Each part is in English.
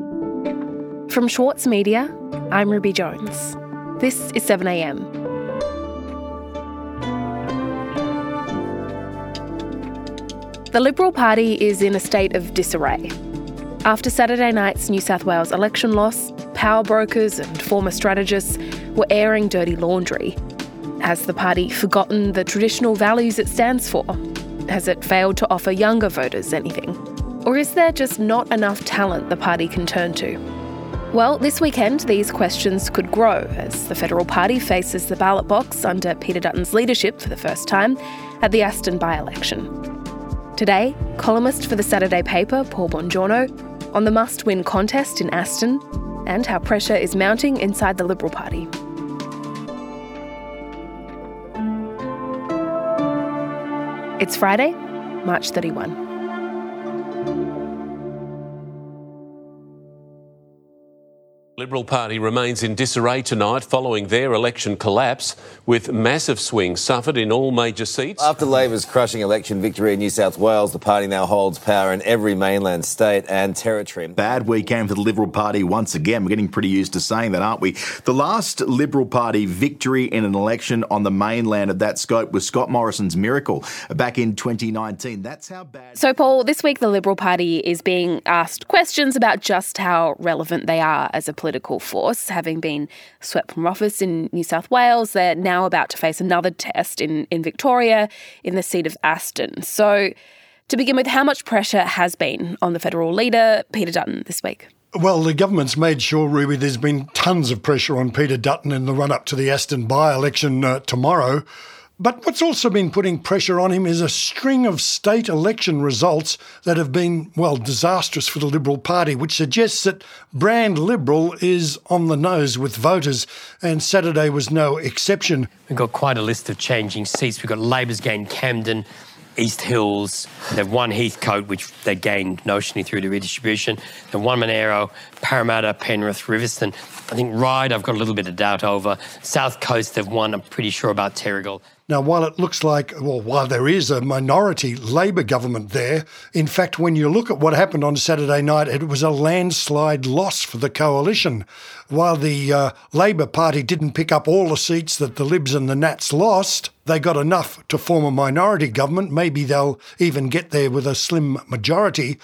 From Schwartz Media, I'm Ruby Jones. This is 7am. The Liberal Party is in a state of disarray. After Saturday night's New South Wales election loss, power brokers and former strategists were airing dirty laundry. Has the party forgotten the traditional values it stands for? Has it failed to offer younger voters anything? Or is there just not enough talent the party can turn to? Well, this weekend, these questions could grow as the Federal Party faces the ballot box under Peter Dutton's leadership for the first time at the Aston by election. Today, columnist for the Saturday paper, Paul Bongiorno, on the must win contest in Aston and how pressure is mounting inside the Liberal Party. It's Friday, March 31. Liberal Party remains in disarray tonight following their election collapse, with massive swings suffered in all major seats. After Labor's crushing election victory in New South Wales, the party now holds power in every mainland state and territory. Bad weekend for the Liberal Party once again. We're getting pretty used to saying that, aren't we? The last Liberal Party victory in an election on the mainland of that scope was Scott Morrison's miracle back in 2019. That's how bad. So, Paul, this week the Liberal Party is being asked questions about just how relevant they are as a political political force, having been swept from office in New South Wales. They're now about to face another test in, in Victoria in the seat of Aston. So, to begin with, how much pressure has been on the federal leader, Peter Dutton, this week? Well, the government's made sure, Ruby, there's been tons of pressure on Peter Dutton in the run up to the Aston by election uh, tomorrow. But what's also been putting pressure on him is a string of state election results that have been, well, disastrous for the Liberal Party, which suggests that brand Liberal is on the nose with voters, and Saturday was no exception. We've got quite a list of changing seats. We've got Labor's gained Camden, East Hills. They've won Heathcote, which they gained notionally through the redistribution. They've won Monaro, Parramatta, Penrith, Riverstone. I think Ryde, I've got a little bit of doubt over. South Coast, they've won. I'm pretty sure about Terrigal. Now, while it looks like, well, while there is a minority Labor government there, in fact, when you look at what happened on Saturday night, it was a landslide loss for the coalition. While the uh, Labor Party didn't pick up all the seats that the Libs and the Nats lost, they got enough to form a minority government. Maybe they'll even get there with a slim majority.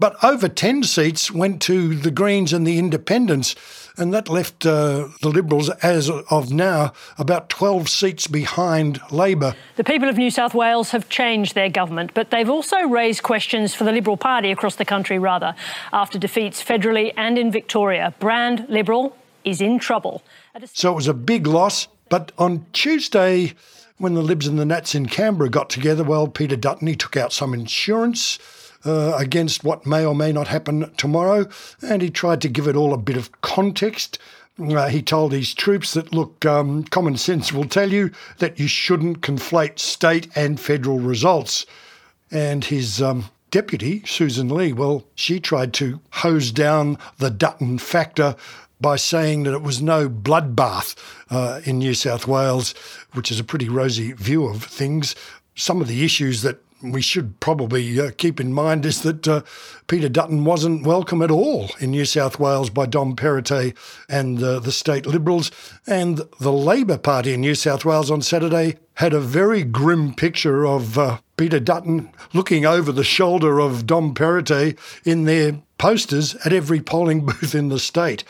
But over 10 seats went to the Greens and the Independents and that left uh, the Liberals, as of now, about 12 seats behind Labor. The people of New South Wales have changed their government, but they've also raised questions for the Liberal Party across the country, rather, after defeats federally and in Victoria. Brand Liberal is in trouble. So it was a big loss, but on Tuesday, when the Libs and the Nats in Canberra got together, well, Peter Dutton, he took out some insurance uh, against what may or may not happen tomorrow, and he tried to give it all a bit of context. Uh, he told his troops that, look, um, common sense will tell you that you shouldn't conflate state and federal results. And his um, deputy, Susan Lee, well, she tried to hose down the Dutton factor by saying that it was no bloodbath uh, in New South Wales, which is a pretty rosy view of things. Some of the issues that we should probably uh, keep in mind is that uh, Peter Dutton wasn't welcome at all in New South Wales by Dom Perrottet and uh, the state Liberals. And the Labor Party in New South Wales on Saturday had a very grim picture of uh, Peter Dutton looking over the shoulder of Dom Perrottet in their posters at every polling booth in the state.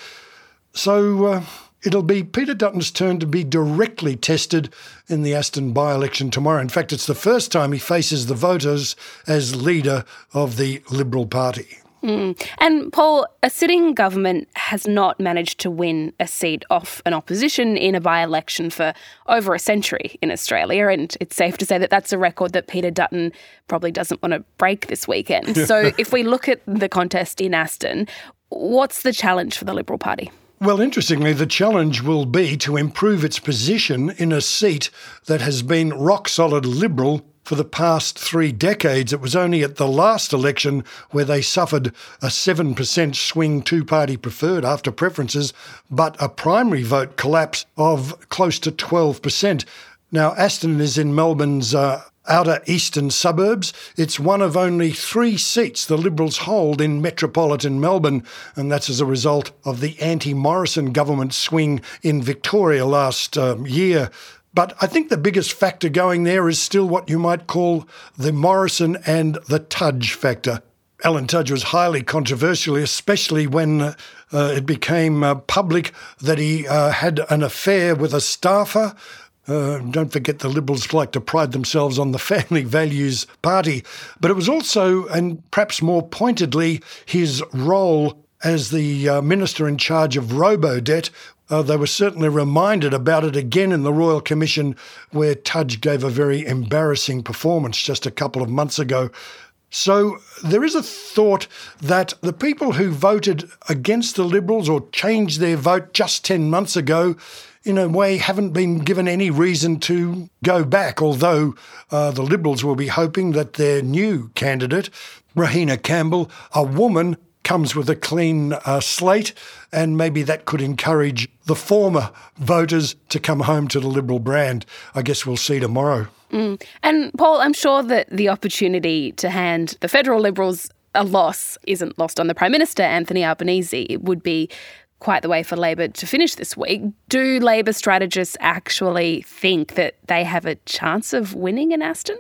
So uh, It'll be Peter Dutton's turn to be directly tested in the Aston by election tomorrow. In fact, it's the first time he faces the voters as leader of the Liberal Party. Mm. And Paul, a sitting government has not managed to win a seat off an opposition in a by election for over a century in Australia. And it's safe to say that that's a record that Peter Dutton probably doesn't want to break this weekend. so if we look at the contest in Aston, what's the challenge for the Liberal Party? Well, interestingly, the challenge will be to improve its position in a seat that has been rock solid Liberal for the past three decades. It was only at the last election where they suffered a 7% swing two party preferred after preferences, but a primary vote collapse of close to 12%. Now, Aston is in Melbourne's uh, outer eastern suburbs. It's one of only three seats the Liberals hold in metropolitan Melbourne, and that's as a result of the anti Morrison government swing in Victoria last um, year. But I think the biggest factor going there is still what you might call the Morrison and the Tudge factor. Alan Tudge was highly controversial, especially when uh, it became uh, public that he uh, had an affair with a staffer. Uh, don't forget the Liberals like to pride themselves on the family values party. But it was also, and perhaps more pointedly, his role as the uh, minister in charge of robo-debt uh, they were certainly reminded about it again in the Royal Commission, where Tudge gave a very embarrassing performance just a couple of months ago. So there is a thought that the people who voted against the Liberals or changed their vote just 10 months ago, in a way, haven't been given any reason to go back, although uh, the Liberals will be hoping that their new candidate, Roshena Campbell, a woman comes with a clean uh, slate, and maybe that could encourage the former voters to come home to the Liberal brand. I guess we'll see tomorrow. Mm. And Paul, I'm sure that the opportunity to hand the federal Liberals a loss isn't lost on the Prime Minister, Anthony Albanese. It would be quite the way for Labor to finish this week. Do Labor strategists actually think that they have a chance of winning in Aston?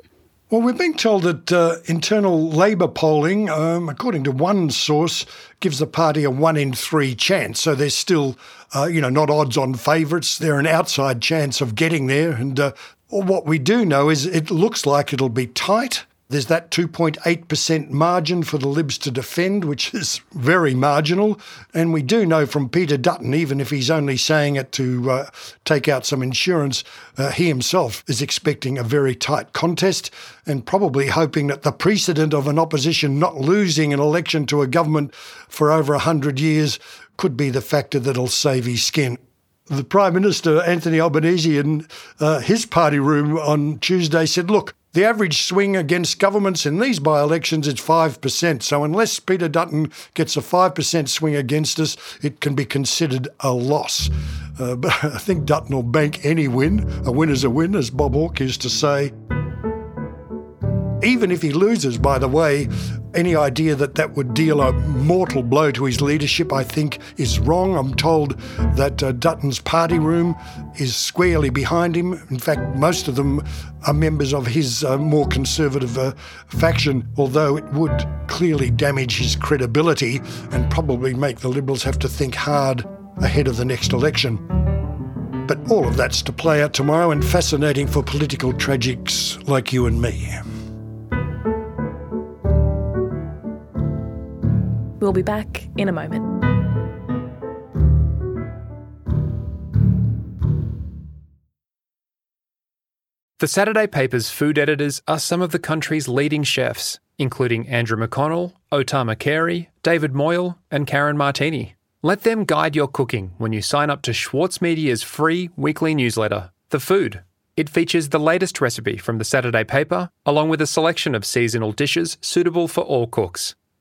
Well, we're being told that uh, internal Labor polling, um, according to one source, gives the party a one in three chance. So there's still, uh, you know, not odds on favourites. They're an outside chance of getting there. And uh, what we do know is it looks like it'll be tight. There's that 2.8% margin for the Libs to defend, which is very marginal. And we do know from Peter Dutton, even if he's only saying it to uh, take out some insurance, uh, he himself is expecting a very tight contest and probably hoping that the precedent of an opposition not losing an election to a government for over 100 years could be the factor that'll save his skin the Prime Minister, Anthony Albanese, in uh, his party room on Tuesday said, look, the average swing against governments in these by elections is 5%. So, unless Peter Dutton gets a 5% swing against us, it can be considered a loss. Uh, but I think Dutton will bank any win. A win is a win, as Bob Hawke used to say even if he loses, by the way, any idea that that would deal a mortal blow to his leadership, I think, is wrong. I'm told that uh, Dutton's party room is squarely behind him. In fact, most of them are members of his uh, more conservative uh, faction, although it would clearly damage his credibility and probably make the Liberals have to think hard ahead of the next election. But all of that's to play out tomorrow and fascinating for political tragics like you and me. We'll be back in a moment. The Saturday paper's food editors are some of the country's leading chefs, including Andrew McConnell, O Tama Carey, David Moyle, and Karen Martini. Let them guide your cooking when you sign up to Schwartz Media's free weekly newsletter, The Food. It features the latest recipe from the Saturday paper, along with a selection of seasonal dishes suitable for all cooks.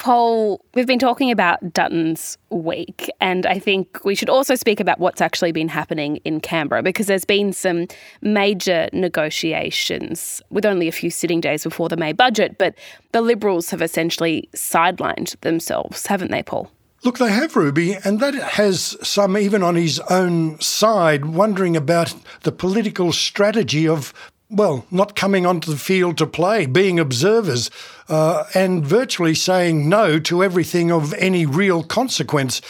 Paul, we've been talking about Dutton's week, and I think we should also speak about what's actually been happening in Canberra because there's been some major negotiations with only a few sitting days before the May budget, but the Liberals have essentially sidelined themselves, haven't they, Paul? Look, they have, Ruby, and that has some even on his own side wondering about the political strategy of well, not coming onto the field to play, being observers, uh, and virtually saying no to everything of any real consequence.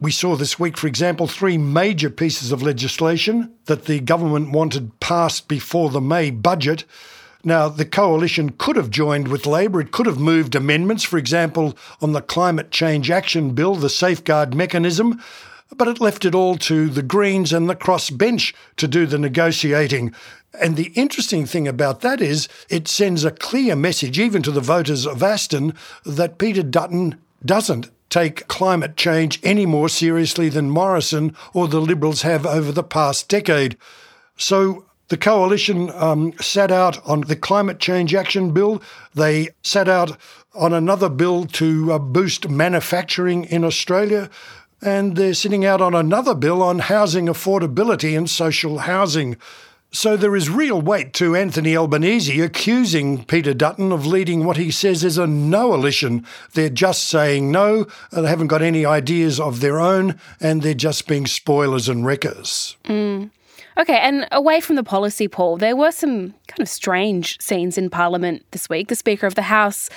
We saw this week, for example, three major pieces of legislation that the government wanted passed before the May budget. Now, the coalition could have joined with Labor. It could have moved amendments, for example, on the Climate Change Action Bill, the safeguard mechanism. but it left it all to the Greens and the crossbench to do the negotiating. And the interesting thing about that is it sends a clear message, even to the voters of Aston, that Peter Dutton doesn't take climate change any more seriously than Morrison or the Liberals have over the past decade. So the coalition um, sat out on the climate change action bill. They sat out on another bill to uh, boost manufacturing in Australia. And they're sitting out on another bill on housing affordability and social housing. So there is real weight to Anthony Albanese accusing Peter Dutton of leading what he says is a no-alition. They're just saying no, they haven't got any ideas of their own, and they're just being spoilers and wreckers. Mm. Okay, and away from the policy, Paul, there were some kind of strange scenes in Parliament this week. The Speaker of the House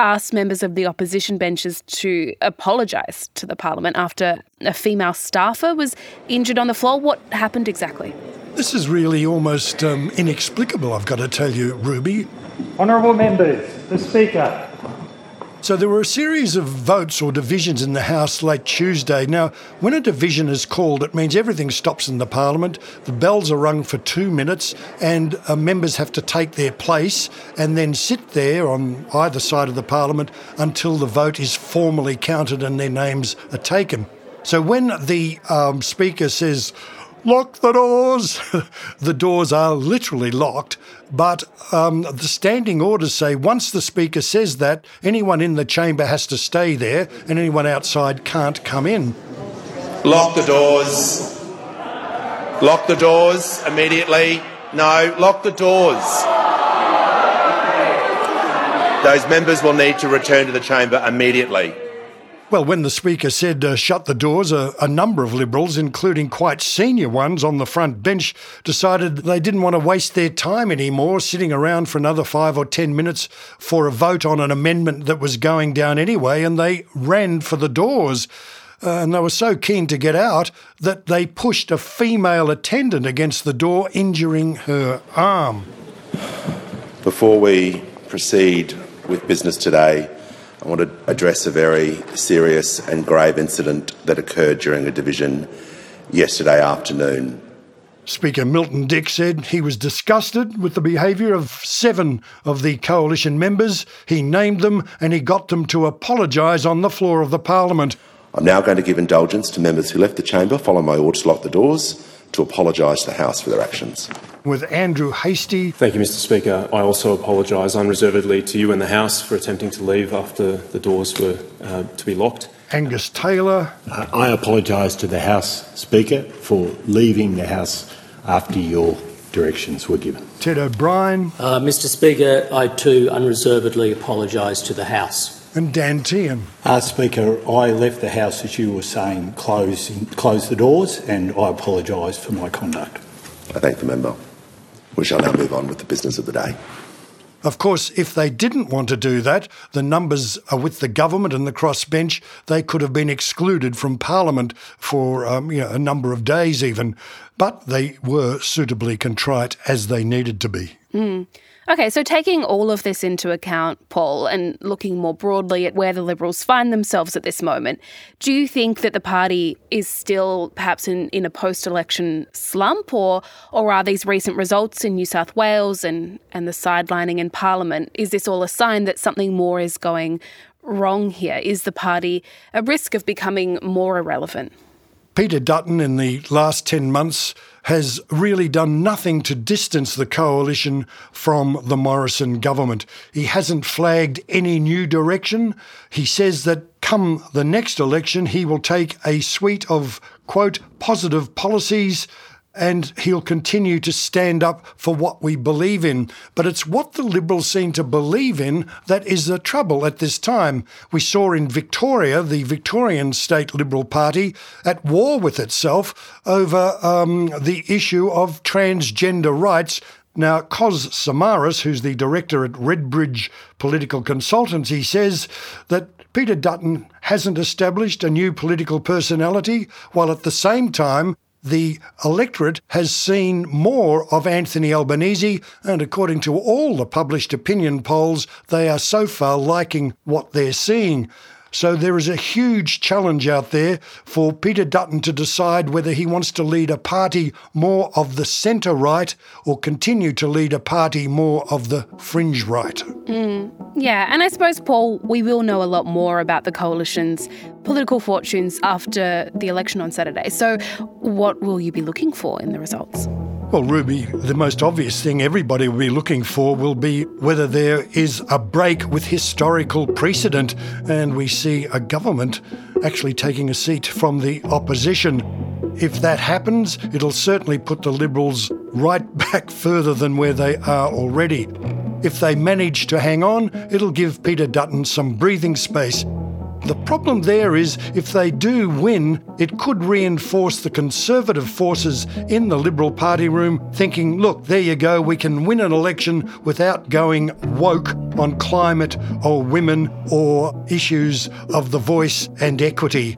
asked members of the opposition benches to apologise to the Parliament after a female staffer was injured on the floor. What happened exactly? This is really almost um, inexplicable, I've got to tell you, Ruby. Honourable members, the Speaker. So there were a series of votes or divisions in the House late Tuesday. Now, when a division is called, it means everything stops in the Parliament. The bells are rung for two minutes, and uh, members have to take their place and then sit there on either side of the Parliament until the vote is formally counted and their names are taken. So when the um, Speaker says, lock the doors. the doors are literally locked, but um, the standing orders say once the Speaker says that, anyone in the chamber has to stay there and anyone outside can't come in. Lock the doors. Lock the doors immediately. No, lock the doors. Those members will need to return to the chamber immediately. Well, when the Speaker said uh, shut the doors, a, a, number of Liberals, including quite senior ones on the front bench, decided they didn't want to waste their time anymore sitting around for another five or ten minutes for a vote on an amendment that was going down anyway, and they ran for the doors. Uh, and they were so keen to get out that they pushed a female attendant against the door, injuring her arm. Before we proceed with business today, I want to address a very serious and grave incident that occurred during a division yesterday afternoon. Speaker Milton Dick said he was disgusted with the behaviour of seven of the coalition members. He named them and he got them to apologise on the floor of the Parliament. I'm now going to give indulgence to members who left the chamber Follow my order to lock the doors to apologise to the House for their actions with Andrew Hastie. Thank you, Mr. Speaker. I also apologise unreservedly to you and the House for attempting to leave after the doors were uh, to be locked. Angus Taylor. Uh, I apologise to the House Speaker for leaving the House after your directions were given. Ted O'Brien. Uh, Mr. Speaker, I too unreservedly apologise to the House. And Dan Tehan. Uh, Speaker, I left the House as you were saying, close, close the doors, and I apologise for my conduct. I thank the member. We shall now move on with the business of the day. Of course, if they didn't want to do that, the numbers are with the government and the crossbench. They could have been excluded from Parliament for um, you know, a number of days, even. But they were suitably contrite as they needed to be. Mm. Okay, so taking all of this into account, Paul, and looking more broadly at where the Liberals find themselves at this moment, do you think that the party is still perhaps in, in a post election slump, or, or are these recent results in New South Wales and, and the sidelining in Parliament, is this all a sign that something more is going wrong here? Is the party at risk of becoming more irrelevant? Peter Dutton in the last 10 months has really done nothing to distance the coalition from the Morrison government. He hasn't flagged any new direction. He says that come the next election, he will take a suite of, quote, positive policies and he'll continue to stand up for what we believe in. But it's what the Liberals seem to believe in that is the trouble at this time. We saw in Victoria, the Victorian State Liberal Party, at war with itself over um, the issue of transgender rights now, Kos Samaras, who's the director at Redbridge Political Consultancy, says that Peter Dutton hasn't established a new political personality, while at the same time the electorate has seen more of Anthony Albanese, and according to all the published opinion polls, they are so far liking what they're seeing. So there is a huge challenge out there for Peter Dutton to decide whether he wants to lead a party more of the centre right or continue to lead a party more of the fringe right. Mm, yeah, and I suppose, Paul, we will know a lot more about the coalition's political fortunes after the election on Saturday. So, what will you be looking for in the results? Well, Ruby, the most obvious thing everybody will be looking for will be whether there is a break with historical precedent and we see a government actually taking a seat from the opposition. If that happens, it'll certainly put the Liberals right back further than where they are already. If they manage to hang on, it'll give Peter Dutton some breathing space the problem there is if they do win, it could reinforce the conservative forces in the Liberal Party room thinking, look, there you go, we can win an election without going woke on climate or women or issues of the voice and equity.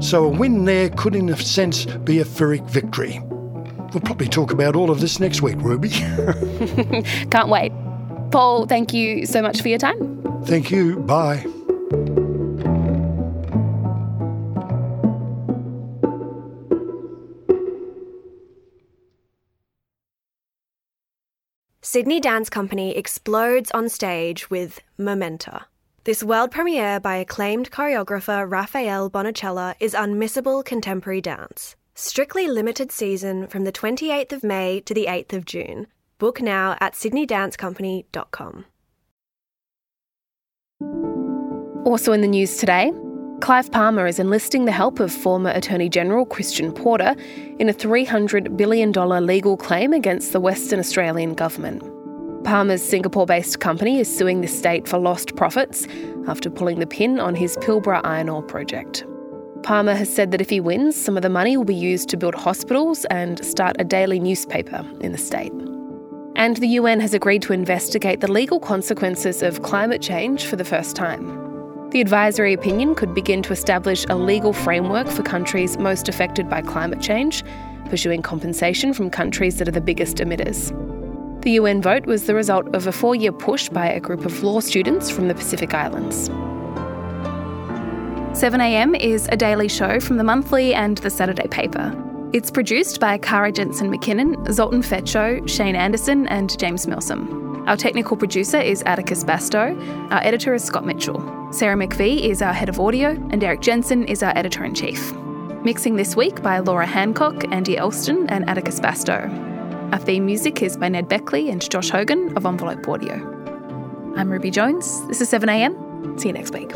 So a win there could, in a sense, be a Pyrrhic victory. We'll probably talk about all of this next week, Ruby. Can't wait. Paul, thank you so much for your time. Thank you. Bye. Sydney Dance Company explodes on stage with Momenta. This world premiere by acclaimed choreographer Rafael Bonachela is unmissable contemporary dance. Strictly limited season from the 28th of May to the 8th of June. Book now at sydneydancecompany.com. Also in the news today, Clive Palmer is enlisting the help of former Attorney General Christian Porter in a $300 billion legal claim against the Western Australian government. Palmer's Singapore based company is suing the state for lost profits after pulling the pin on his Pilbara iron ore project. Palmer has said that if he wins, some of the money will be used to build hospitals and start a daily newspaper in the state. And the UN has agreed to investigate the legal consequences of climate change for the first time. The advisory opinion could begin to establish a legal framework for countries most affected by climate change, pursuing compensation from countries that are the biggest emitters. The UN vote was the result of a four year push by a group of law students from the Pacific Islands. 7am is a daily show from the monthly and the Saturday paper. It's produced by Kara Jensen McKinnon, Zoltan Fecso, Shane Anderson, and James Milsom. Our technical producer is Atticus Bastow. Our editor is Scott Mitchell. Sarah McVeigh is our head of audio, and Eric Jensen is our editor in chief. Mixing this week by Laura Hancock, Andy Elston, and Atticus Bastow. Our theme music is by Ned Beckley and Josh Hogan of Envelope Audio. I'm Ruby Jones. This is 7am. See you next week.